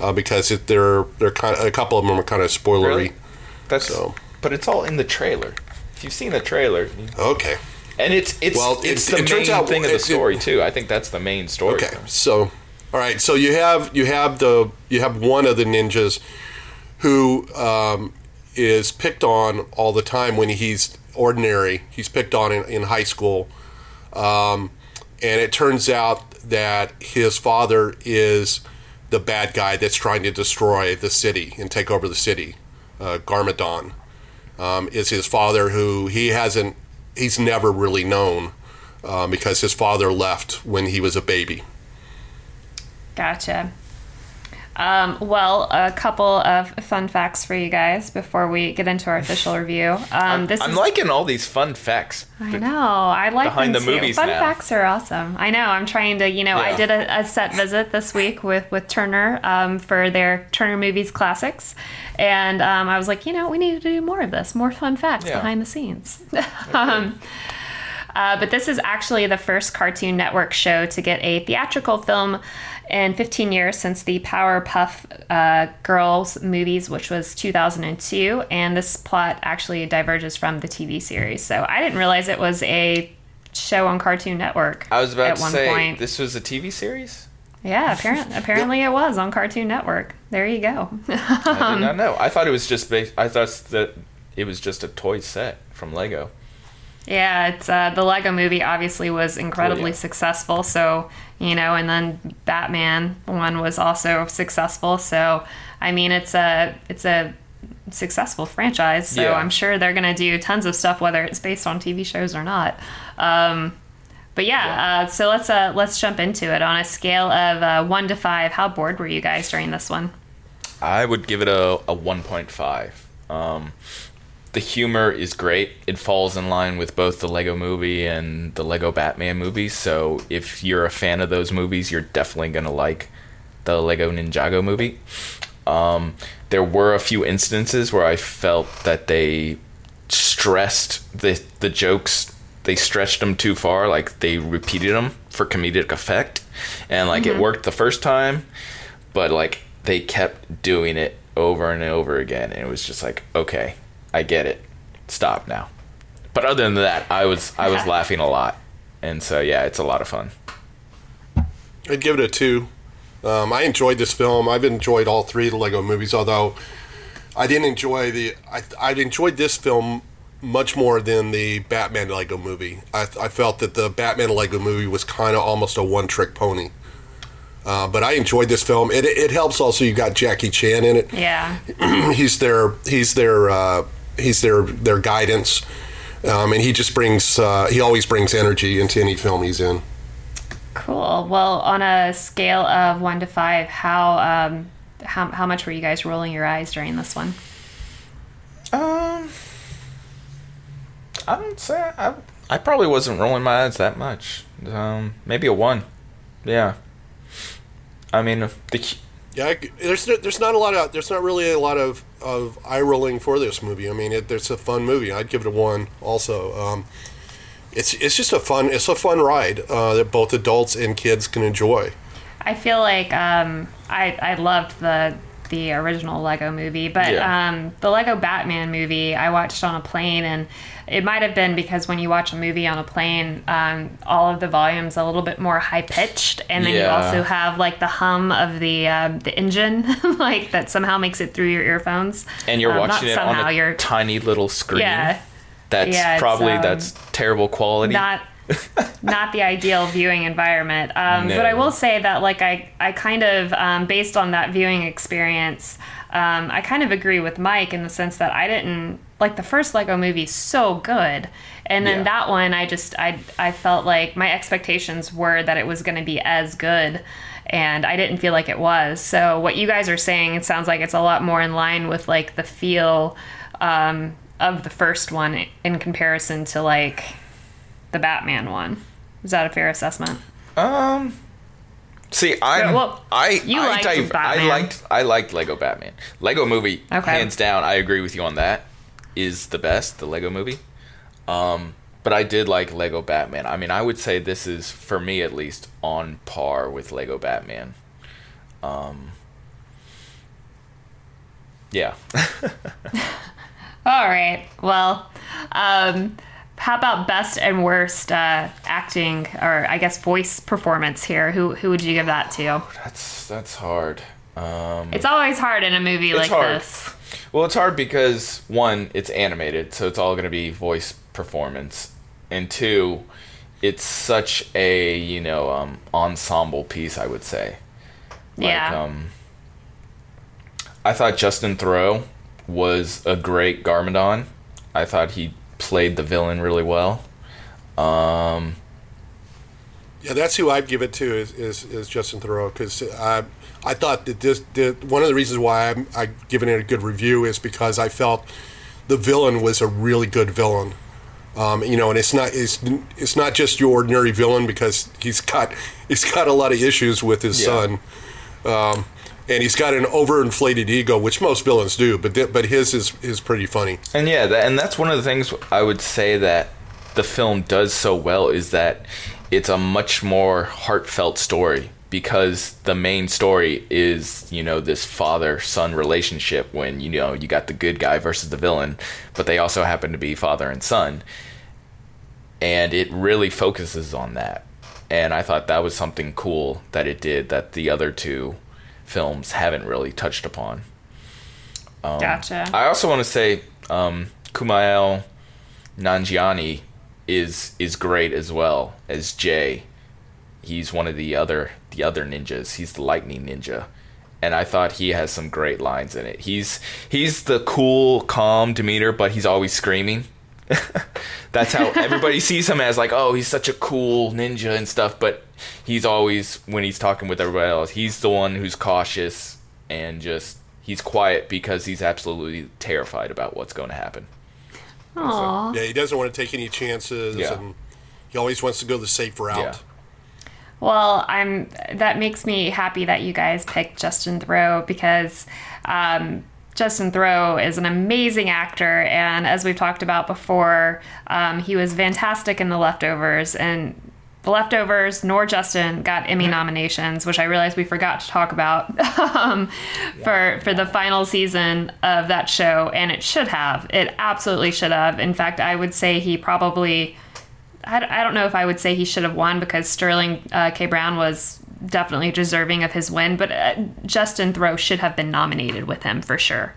uh, because it, they're they're kind of, a couple of them are kind of spoilery. Really? That's So. but it's all in the trailer. If you've seen the trailer, Okay. and it's it's Well, it's it- the it main out- thing of the it- it- story too. I think that's the main story. Okay, so all right, so you have you have the you have one of the ninjas who um, is picked on all the time when he's ordinary. He's picked on in, in high school, um, and it turns out that his father is the bad guy that's trying to destroy the city and take over the city. Uh, Garmadon um, is his father, who he hasn't he's never really known uh, because his father left when he was a baby. Gotcha. Um, well, a couple of fun facts for you guys before we get into our official review. Um, this I'm is liking all these fun facts. I know. I like Behind the too. movies Fun now. facts are awesome. I know. I'm trying to. You know, I did a, a set visit this week with with Turner um, for their Turner Movies Classics, and um, I was like, you know, we need to do more of this, more fun facts Yeah. behind the scenes. um, uh, but this is actually the first Cartoon Network show to get a theatrical film in 15 years since the Powerpuff uh, Girls movies, which was 2002. And this plot actually diverges from the TV series. So I didn't realize it was a show on Cartoon Network. I was about at to one say point. this was a TV series. Yeah, apparently, apparently it was on Cartoon Network. There you go. I did not know. I thought it was just based. I thought that it was just a toy set from Lego. Yeah, it's uh, the Lego Movie. Obviously, was incredibly Oh, yeah. successful. So you know, and then Batman one was also successful. So I mean, it's a it's a successful franchise. So Yeah. I'm sure they're gonna do tons of stuff, whether it's based on TV shows or not. Um, but yeah, Uh, so let's uh, let's jump into it. On a scale of uh, one to five, how bored were you guys during this one? I would give it a, a 1.5. Um, the humor is great. It falls in line with both the Lego movie and the Lego Batman movies. So if you're a fan of those movies, you're definitely going to like the Lego Ninjago movie. Um, there were a few instances where I felt that they stressed the the jokes. They stretched them too far. Like they repeated them for comedic effect, and like it worked the first time, but like they kept doing it over and over again, and it was just like, okay, I get it. Stop now. But other than that, I was I was laughing a lot, and so yeah, it's a lot of fun. I'd give it a two. Um, I enjoyed this film. I've enjoyed all three of the Lego movies, although I didn't enjoy the. I I enjoyed this film much more than the Batman Lego movie. I, I felt that the Batman Lego movie was kind of almost a one trick pony. Uh, but I enjoyed this film. It, it helps also you got Jackie Chan in it. Yeah, he's their he's their uh, he's their their guidance, um, and he just brings uh, he always brings energy into any film he's in. cool. Well, on a scale of one to five, how um, how how much were you guys rolling your eyes during this one? Um, I don't say I. I probably wasn't rolling my eyes that much. Um, maybe a one. Yeah. I mean, the Yeah, I- there's there's not a lot of there's not really a lot of, of eye rolling for this movie. I mean, it, it's a fun movie. I'd give it a one. Also, um, it's it's just a fun it's a fun ride uh, that both adults and kids can enjoy. I feel like um, I I loved the the original Lego movie, but Yeah. um, the Lego Batman movie I watched on a plane, and it might have been because when you watch a movie on a plane, um, all of the volumes a little bit more high pitched, and then you also have like the hum of the um, the engine, like that somehow makes it through your earphones. and you're Um, watching it on somehow, a you're tiny little screen. yeah. That's Yeah, probably um, that's terrible quality. not not the ideal viewing environment. Um, But I will say that, like, I I kind of um, based on that viewing experience, um, I kind of agree with Mike in the sense that I didn't like the first Lego movie so good, and then Yeah. that one I just I I felt like my expectations were that it was going to be as good. And I didn't feel like it was. So what you guys are saying, it sounds like it's a lot more in line with like the feel um, of the first one in comparison to like the Batman one. Is that a fair assessment? Um. See, I well, I you I, liked I liked I liked Lego Batman. Lego Movie, Okay. hands down. I agree with you on that. Is the best the Lego Movie. Um, but I did like Lego Batman. I mean, I would say this is for me at least on par with Lego Batman. Um, yeah. All right. Well, um, how about best and worst uh, acting, or I guess voice performance here? Who who would you give that to? that's that's hard. Um, It's always hard in a movie like hard. this. Well, it's hard because one, it's animated, so it's all going to be voice performance, and two, it's such a you know um, ensemble piece. I would say. Like, yeah. Um, I thought Justin Theroux was a great Garmadon. I thought he played the villain really well. Um, Yeah, that's who I'd give it to is, is, is Justin Theroux because I, I thought that this one of the reasons why I'm I giving it a good review is because I felt the villain was a really good villain. Um, you know, and it's not it's it's not just your ordinary villain because he's got he's got a lot of issues with his Yeah. son, um, and he's got an overinflated ego, which most villains do, but th- but his is is pretty funny. And yeah, that, and that's one of the things I would say that the film does so well is that it's a much more heartfelt story because the main story is, you know, this father-son relationship when, you know, you got the good guy versus the villain, but they also happen to be father and son. And it really focuses on that. And I thought that was something cool that it did that the other two films haven't really touched upon. gotcha. I also want to say um, Kumail Nanjiani is is great as well as Jay. He's one of the other the other ninjas. He's the lightning ninja. And I thought he has some great lines in it. He's he's the cool, calm demeanor, but he's always screaming. That's how everybody sees him as like, oh, he's such a cool ninja and stuff, but he's always when he's talking with everybody else, he's the one who's cautious and just he's quiet because he's absolutely terrified about what's going to happen. Aw. Yeah, he doesn't want to take any chances, Yeah. and he always wants to go the safe route. Yeah. Well, I'm. That makes me happy that you guys picked Justin Theroux because um, Justin Theroux is an amazing actor, and as we've talked about before, um, he was fantastic in The Leftovers, and The Leftovers nor Justin got Emmy nominations, which I realized we forgot to talk about um, for for the final season of that show, and it should have. It absolutely should have. In fact, I would say he probably. I, I don't know if I would say he should have won because Sterling uh, K. Brown was definitely deserving of his win, but uh, Justin Theroux should have been nominated with him for sure.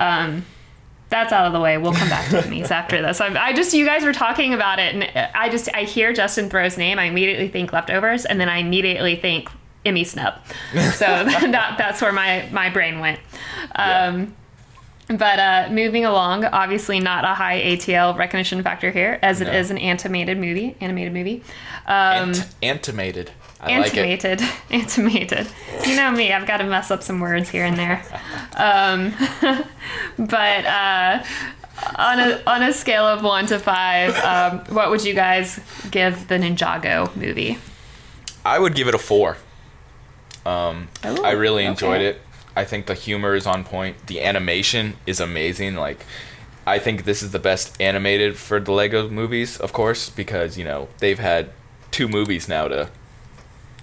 Um, that's out of the way. We'll come back to Emmys after this. I, I just, you guys were talking about it, and I just, I hear Justin Theroux's name, I immediately think leftovers, and then I immediately think Emmy snub. So that, that's where my my brain went. Um, But uh, moving along, obviously not a high ATL recognition factor here, as it No. is an animated movie. Animated movie. Um, Ant- animated. I like it. Animated, animated. You know me, I've got to mess up some words here and there. Um, but uh, on a on a scale of one to five, um, what would you guys give the Ninjago movie? I would give it a four. Um, Ooh, I really enjoyed okay. it. I think the humor is on point. The animation is amazing. Like, I think this is the best animated for the Lego movies, of course, because you know they've had two movies now to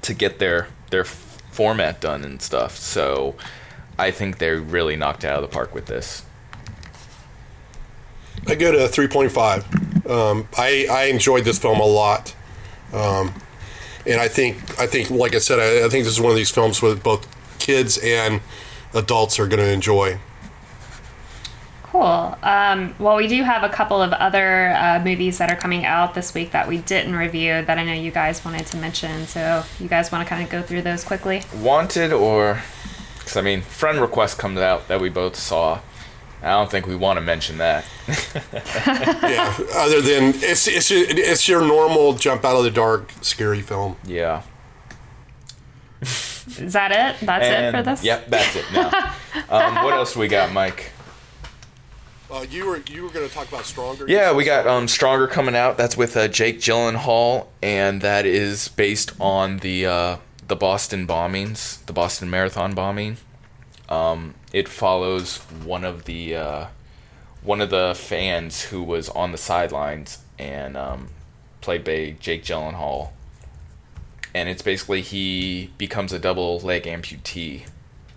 to get their their format done and stuff. So, I think they really knocked out of the park with this. I go to three point five. Um, I I enjoyed this film a lot, um, and I think I think like I said, I, I think this is one of these films with both kids and adults are going to enjoy. Cool. Um, well, we do have a couple of other uh, movies that are coming out this week that we didn't review that I know you guys wanted to mention. So, you guys want to kind of go through those quickly? Wanted or, because I mean, friend request comes out that we both saw. I don't think we want to mention that. yeah. Other than it's it's it's your normal jump out of the dark scary film. yeah. Is that it? That's it for this? Yep, that's it. Now, um, what else we got, Mike? Uh, you were you were going to talk about stronger. Yeah, we got um, Stronger coming out. That's with uh, Jake Gyllenhaal, and that is based on the uh, the Boston bombings, the Boston Marathon bombing. Um, it follows one of the uh, one of the fans who was on the sidelines and um, played by Jake Gyllenhaal. And it's basically he becomes a double leg amputee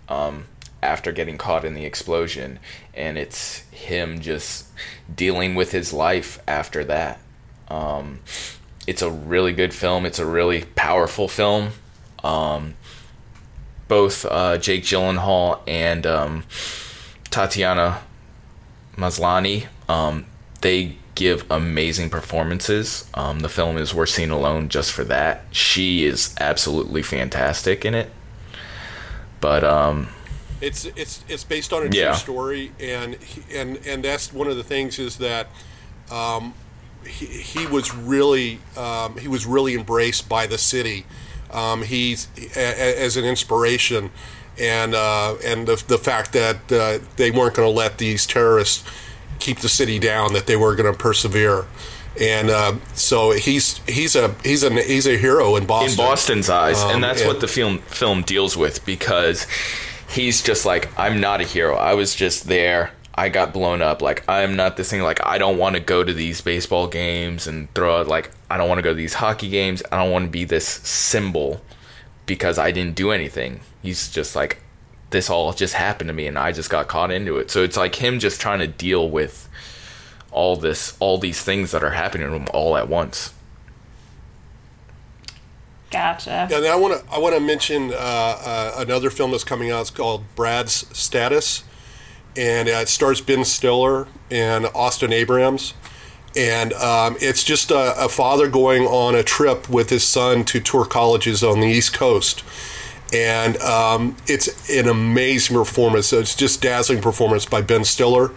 um, after getting caught in the explosion, and it's him just dealing with his life after that. Um, it's a really good film. It's a really powerful film. Um, both uh, Jake Gyllenhaal and um, Tatiana Maslany, um, they give amazing performances. Um, the film is worth seeing alone just for that. She is absolutely fantastic in it. But um, It's it's it's based on a Yeah. true story, and and and that's one of the things is that um, he, he was really um, he was really embraced by the city. Um, he's a, a- as an inspiration, and uh, and the the fact that uh, they weren't going to let these terrorists keep the city down, that they were going to persevere. And uh, so he's he's a he's a he's a hero in Boston. in Boston's eyes, Um, and that's and- what the film film deals with because he's just like I'm not a hero. I was just there. I got blown up. Like I'm not this thing. Like I don't want to go to these baseball games and throw out. Like I don't want to go to these hockey games. I don't want to be this symbol because I didn't do anything. He's just like this all just happened to me and I just got caught into it. So it's like him just trying to deal with all this all these things that are happening to him all at once. Gotcha. And I want to I want to mention uh, uh, another film that's coming out. It's called Brad's Status, and uh, it stars Ben Stiller and Austin Abrams. And um, it's just a, a father going on a trip with his son to tour colleges on the East Coast. And um, it's an amazing performance. It's just dazzling performance by Ben Stiller.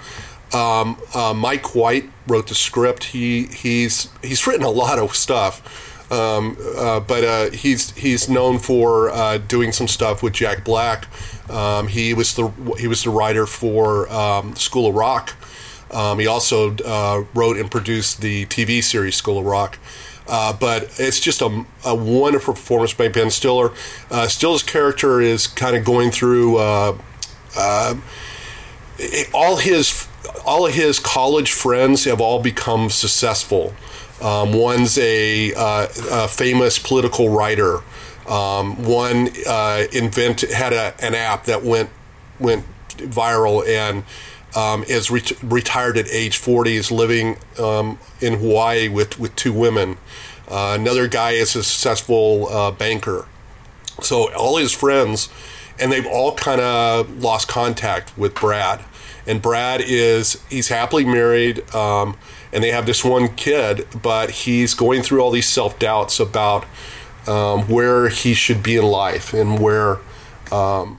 Um, uh, Mike White wrote the script. He he's he's written a lot of stuff, um, uh, but uh, he's he's known for uh, doing some stuff with Jack Black. Um, he was the he was the writer for um, School of Rock. Um, he also uh, wrote and produced the TV series School of Rock. Uh, but it's just a, a wonderful performance by Ben Stiller. Uh, Stiller's character is kind of going through uh, uh, all his all of his college friends have all become successful. Um, one's a, uh, a famous political writer. Um, one uh, invent had a, an app that went went viral and um, is ret- retired at age 40. Is living um, in Hawaii with with two women. Uh, another guy is a successful uh, banker. So all his friends, and they've all kind of lost contact with Brad. And Brad is he's happily married, um, and they have this one kid, but he's going through all these self doubts about um, where he should be in life and where um,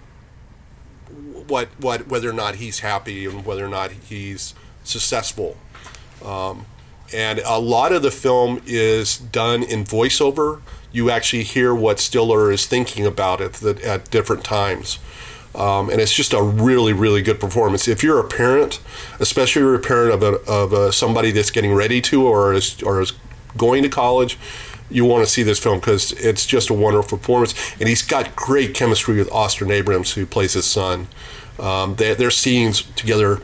what what whether or not he's happy and whether or not he's successful. Um, and a lot of the film is done in voiceover. You actually hear what Stiller is thinking about it at, at different times. Um, and it's just a really, really good performance. If you're a parent, especially if you're a parent of, a, of a, somebody that's getting ready to or is, or is going to college, you want to see this film because it's just a wonderful performance. And he's got great chemistry with Austin Abrams, who plays his son. Um, they, their scenes together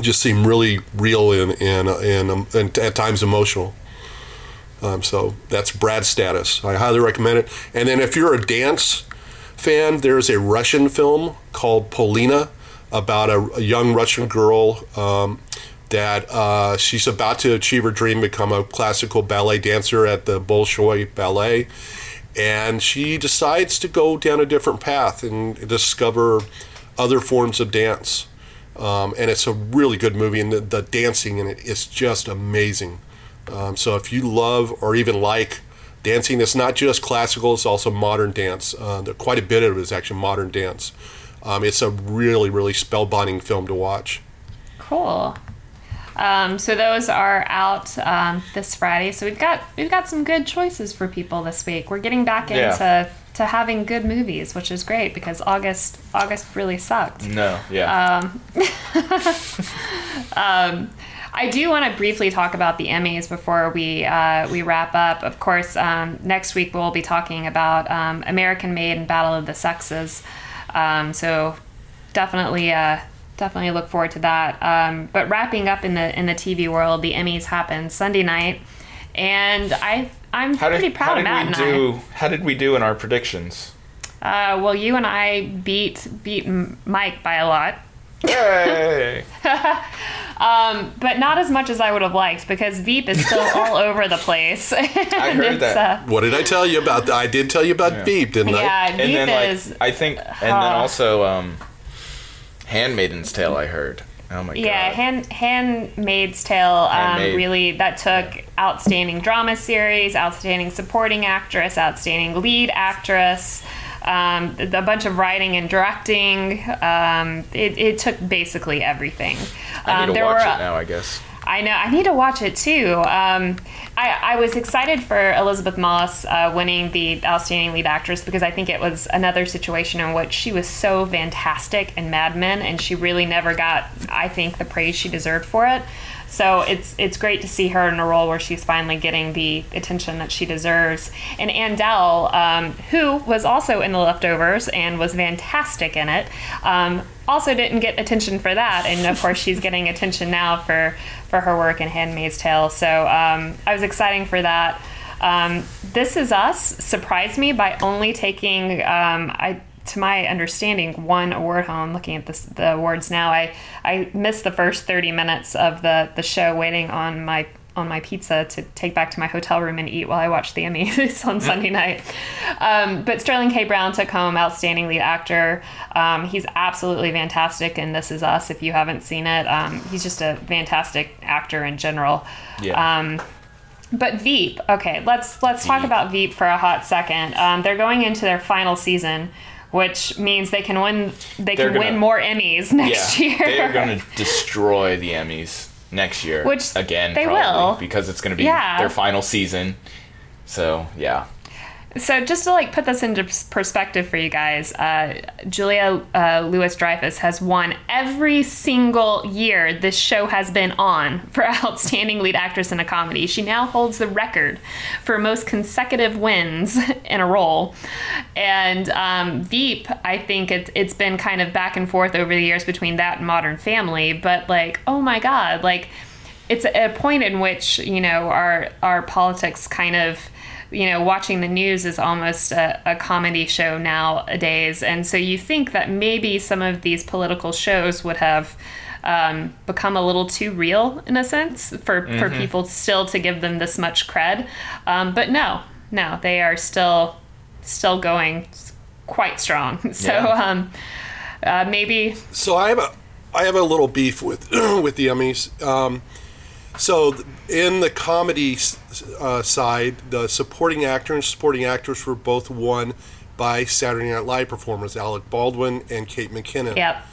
just seem really real and and, and, um, and at times emotional. Um, so that's Brad Status. I highly recommend it. And then if you're a dance fan, there's a Russian film called Polina about a, a young Russian girl um, that uh, she's about to achieve her dream, become a classical ballet dancer at the Bolshoi Ballet. And she decides to go down a different path and discover other forms of dance. Um, and it's a really good movie, and the, the dancing in it is just amazing. Um, so if you love or even like dancing, it's not just classical; it's also modern dance. Uh, quite a bit of it is actually modern dance. Um, it's a really, really spellbinding film to watch. Cool. Um, so those are out um, this Friday. So we've got we've got some good choices for people this week. We're getting back Yeah. into to having good movies, which is great because August August really sucked. No, yeah. I do want to briefly talk about the Emmys before we uh, we wrap up. Of course, um, next week we'll be talking about um, American Made and Battle of the Sexes. Um, so definitely uh, definitely look forward to that. Um, but wrapping up in the in the TV world, the Emmys happen Sunday night, and I I'm How pretty did, proud how of did Matt we and do? How did we do in our predictions? Uh, well, you and I beat beat Mike by a lot. Yay! Um, but not as much as I would have liked because Veep is still all over the place. I heard that. What did I tell you about? I did tell you about Veep, didn't I? yeah, and Veep then like is I think, and then Uh, also um, Handmaiden's Tale. I heard. Oh my Yeah, god. Hand, Handmaid's Tale um, really that took outstanding drama series, outstanding supporting actress, outstanding lead actress, um, a bunch of writing and directing. Um, it, it took basically everything. I Um, need to there watch were- it now. I guess. I know. I need to watch it too. Um, I, I was excited for Elisabeth Moss uh, winning the Outstanding Lead Actress because I think it was another situation in which she was so fantastic in Mad Men, and she really never got, I think, the praise she deserved for it. So it's it's great to see her in a role where she's finally getting the attention that she deserves. And Ann Dowd, um, who was also in The Leftovers and was fantastic in it, um, also didn't get attention for that. And of course, she's getting attention now for for her work in *Handmaid's Tale*. So um, I was exciting for that. Um, this is Us surprised me by only taking, um, I to my understanding, one award home. Looking at this, the awards now, I I missed the first thirty minutes of the the show waiting on my on my pizza to take back to my hotel room and eat while I watched the Emmys on Sunday night. Um, but Sterling K. Brown took home Outstanding Lead Actor. Um, he's absolutely fantastic in This Is Us. If you haven't seen it, um, he's just a fantastic actor in general. Yeah. Um, but Veep, okay, let's let's talk about Veep for a hot second. Um, they're going into their final season, which means they can win. They They're can win gonna- more Emmys next yeah, year. they're going to destroy the Emmys next year. Which again, they probably, will. because it's going to be Yeah. their final season. So yeah, So just to like put this into perspective for you guys, uh, Julia uh, Louis Dreyfus has won every single year this show has been on for outstanding lead actress in a comedy. She now holds the record for most consecutive wins in a role. And um, Veep, I think it's it's been kind of back and forth over the years between that and Modern Family. But like, oh my God, like it's a point in which you know our our politics kind of you know watching the news is almost a, a comedy show nowadays and so you think that maybe some of these political shows would have um, become a little too real in a sense for, for people still to give them this much cred um, but no no they are still still going quite strong so Yeah. um, uh, maybe So I have a I have a little beef with with the Emmys. Um, so in the comedy uh, side, the supporting actor and supporting actress were both won by Saturday Night Live performers Alec Baldwin and Kate McKinnon. yep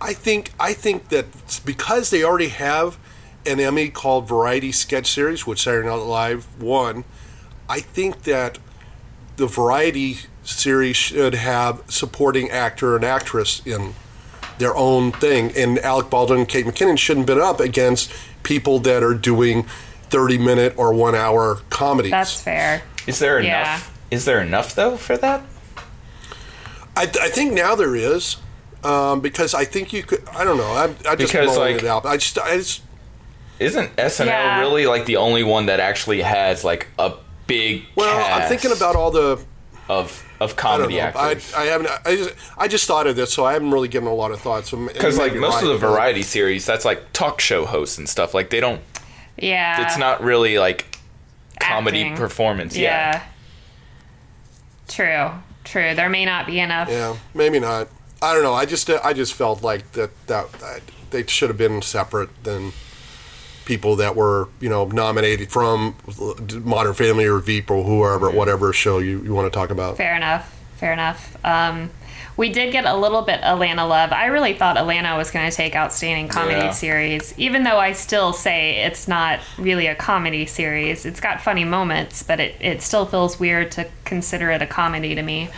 I think I think that because they already have an Emmy called Variety Sketch Series, which Saturday Night Live won. I think that the Variety series should have supporting actor and actress in their own thing, and Alec Baldwin and Kate McKinnon shouldn't have been up against people that are doing thirty-minute or one-hour comedies. that's fair is there enough? Is there enough though for that? I, I think now there is. Um, because I think you could. I don't know. I'm, I just Because, rolling like- it out. I just, I just Isn't SNL Yeah. really like the only one that actually has like a big well, I'm thinking about all the of of I don't comedy. I, actors? I haven't. I just, I just thought of this, so I haven't really given a lot of thought. So Because like most of the variety series, that's like talk show hosts and stuff. Like they don't. yeah It's not really like comedy Acting. performance. Yeah. Yeah. True. True. There may not be enough. Yeah, maybe not. I don't know. I just, I just felt like that that, that they should have been separate than people that were, you know, nominated from Modern Family or Veep or whoever, whatever show you, you want to talk about. Fair enough. Fair enough. Um, we did get a little bit Atlanta love. I really thought Atlanta was going to take outstanding comedy Yeah. series, even though I still say it's not really a comedy series. It's got funny moments, but it, it still feels weird to consider it a comedy to me.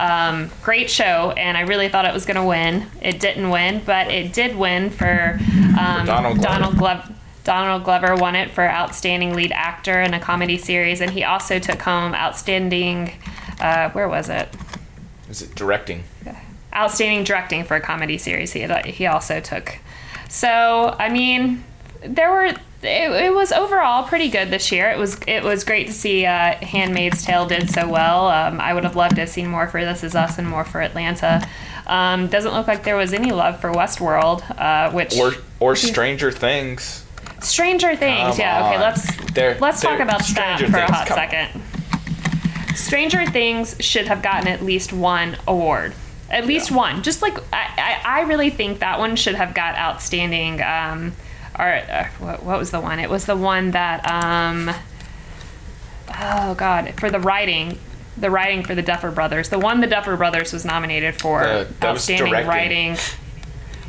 Um, great show, and I really thought it was going to win. It didn't win, but it did win for, um, Donald Glover. Donald Glover. Donald Glover won it for Outstanding Lead Actor in a Comedy Series, and he also took home Outstanding. Uh, where was it? Is it directing? outstanding directing for a comedy series. He had, he also took. So I mean, there were. It, it was overall pretty good this year. It was it was great to see uh, *Handmaid's Tale* did so well. Um, I would have loved to have seen more for *This Is Us* and more for *Atlanta*. Um, doesn't look like there was any love for *Westworld*, uh, which Or or Stranger Things. Stranger Things. Come yeah. Okay. on. Let's There- let's talk there- about that Stranger for a Things, hot come on. second. Stranger Things should have gotten at least one award. At least one. Just like I, I, I really think that one should have got outstanding. Um, or uh, what, what was the one? It was the one that um, oh god for the writing. The writing for the Duffer Brothers. The one the Duffer Brothers was nominated for Uh, that was outstanding directing. writing,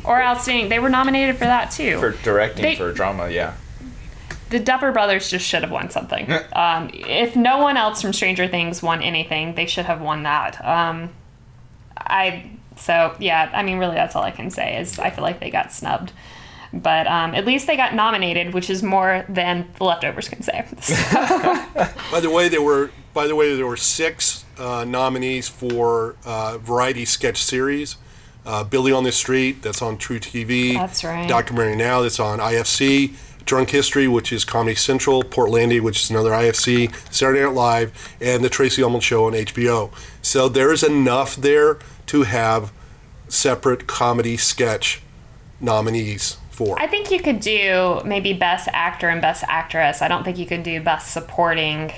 or outstanding. They were nominated for that too For directing They- for drama, yeah. the Duffer Brothers just should have won something. um, if no one else from Stranger Things won anything, they should have won that. Um, I so yeah. I mean, really, that's all I can say is I feel like they got snubbed. But um, at least they got nominated, which is more than the leftovers can say. By the way, there were by the way there were six uh, nominees for uh, variety sketch series. Uh, Billy on the Street, that's on truTV. That's right. Documentary Now, that's on IFC. Drunk History, which is Comedy Central. Portlandia, which is another IFC. Saturday Night Live, and The Tracey Ullman Show on HBO. So there is enough there to have separate comedy sketch nominees for. I think you could do maybe best actor and best actress. I don't think you could do best supporting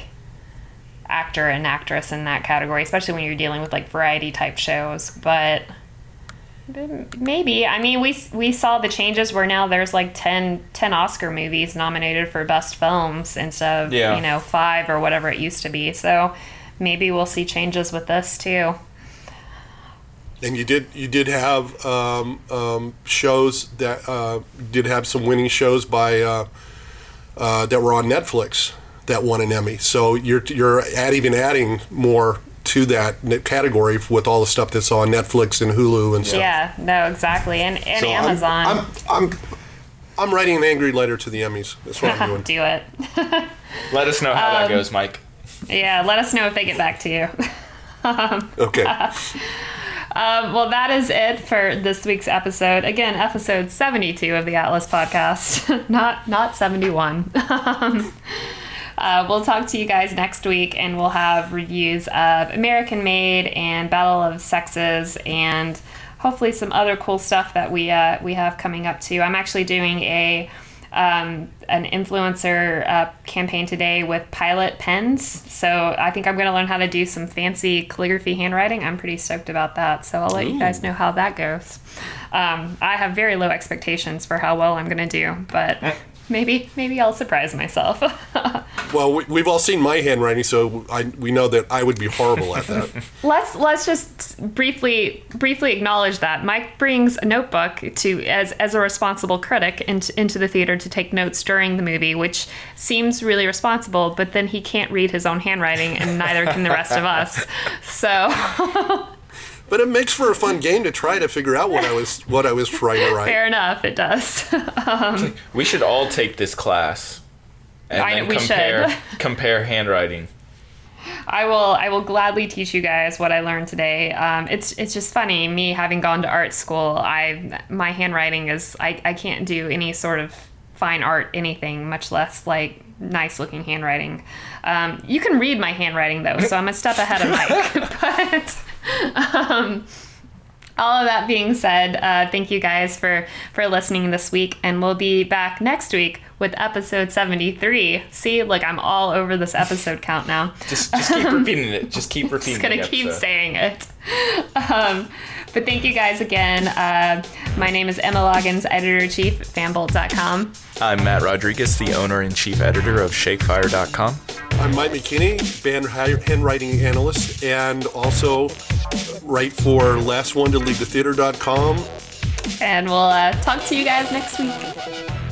actor and actress in that category, especially when you're dealing with like variety type shows. But maybe. I mean, we we saw the changes where now there's like 10, 10 Oscar movies nominated for best films instead of Yeah. you know five or whatever it used to be. So maybe we'll see changes with this too. And you did you did have um, um, shows that uh, did have some winning shows by uh, uh, that were on Netflix that won an Emmy. So you're you're add, even adding more to that category with all the stuff that's on Netflix and Hulu and stuff. Yeah, no, exactly, and and So I'm- Amazon. I'm, I'm I'm writing an angry letter to the Emmys. That's what I'm doing. do it. Let us know how that Um, goes, Mike. Yeah, let us know if they get back to you. Okay. Um, well, that is it for this week's episode. Again, episode 72 of the Atlas podcast, not not 71. Uh, we'll talk to you guys next week, and we'll have reviews of American Made and Battle of Sexes, and hopefully some other cool stuff that we uh, we have coming up too. I'm actually doing a um, an influencer uh, campaign today with Pilot pens. So I think I'm going to learn how to do some fancy calligraphy handwriting. I'm pretty stoked about that. So I'll let you guys know how that goes. Um, I have very low expectations for how well I'm going to do, but maybe maybe I'll surprise myself. well, we, we've all seen my handwriting, so I, we know that I would be horrible at that. let's let's just briefly briefly acknowledge that Mike brings a notebook to as as a responsible critic into, into the theater to take notes during the movie, which seems really responsible. But then he can't read his own handwriting, and neither can the rest of us. So but it makes for a fun game to try to figure out what I was what I was trying to write. fair enough, it does. We should all take this class and I- then we compare should. compare handwriting. I will I will gladly teach you guys what I learned today. Um, it's it's just funny me having gone to art school. I my handwriting is I, I can't do any sort of fine art anything, much less like nice looking handwriting. Um, you can read my handwriting though, so I'm a step ahead of Mike. but um, all of that being said, uh, thank you guys for for listening this week, and we'll be back next week with episode 73. See, look, I'm all over this episode count now. Just just keep repeating it. Just keep repeating it. Just gonna keep saying it. Um, but thank you guys again. Uh, my name is Emma Loggins, editor in chief at fanbolt.com. I'm Matt Rodriguez, the owner and chief editor of ShakeFire.com. I'm Mike McKinney, band handwriting analyst, and also write for Last One to Leave the Theater.com. And we'll uh, talk to you guys next week.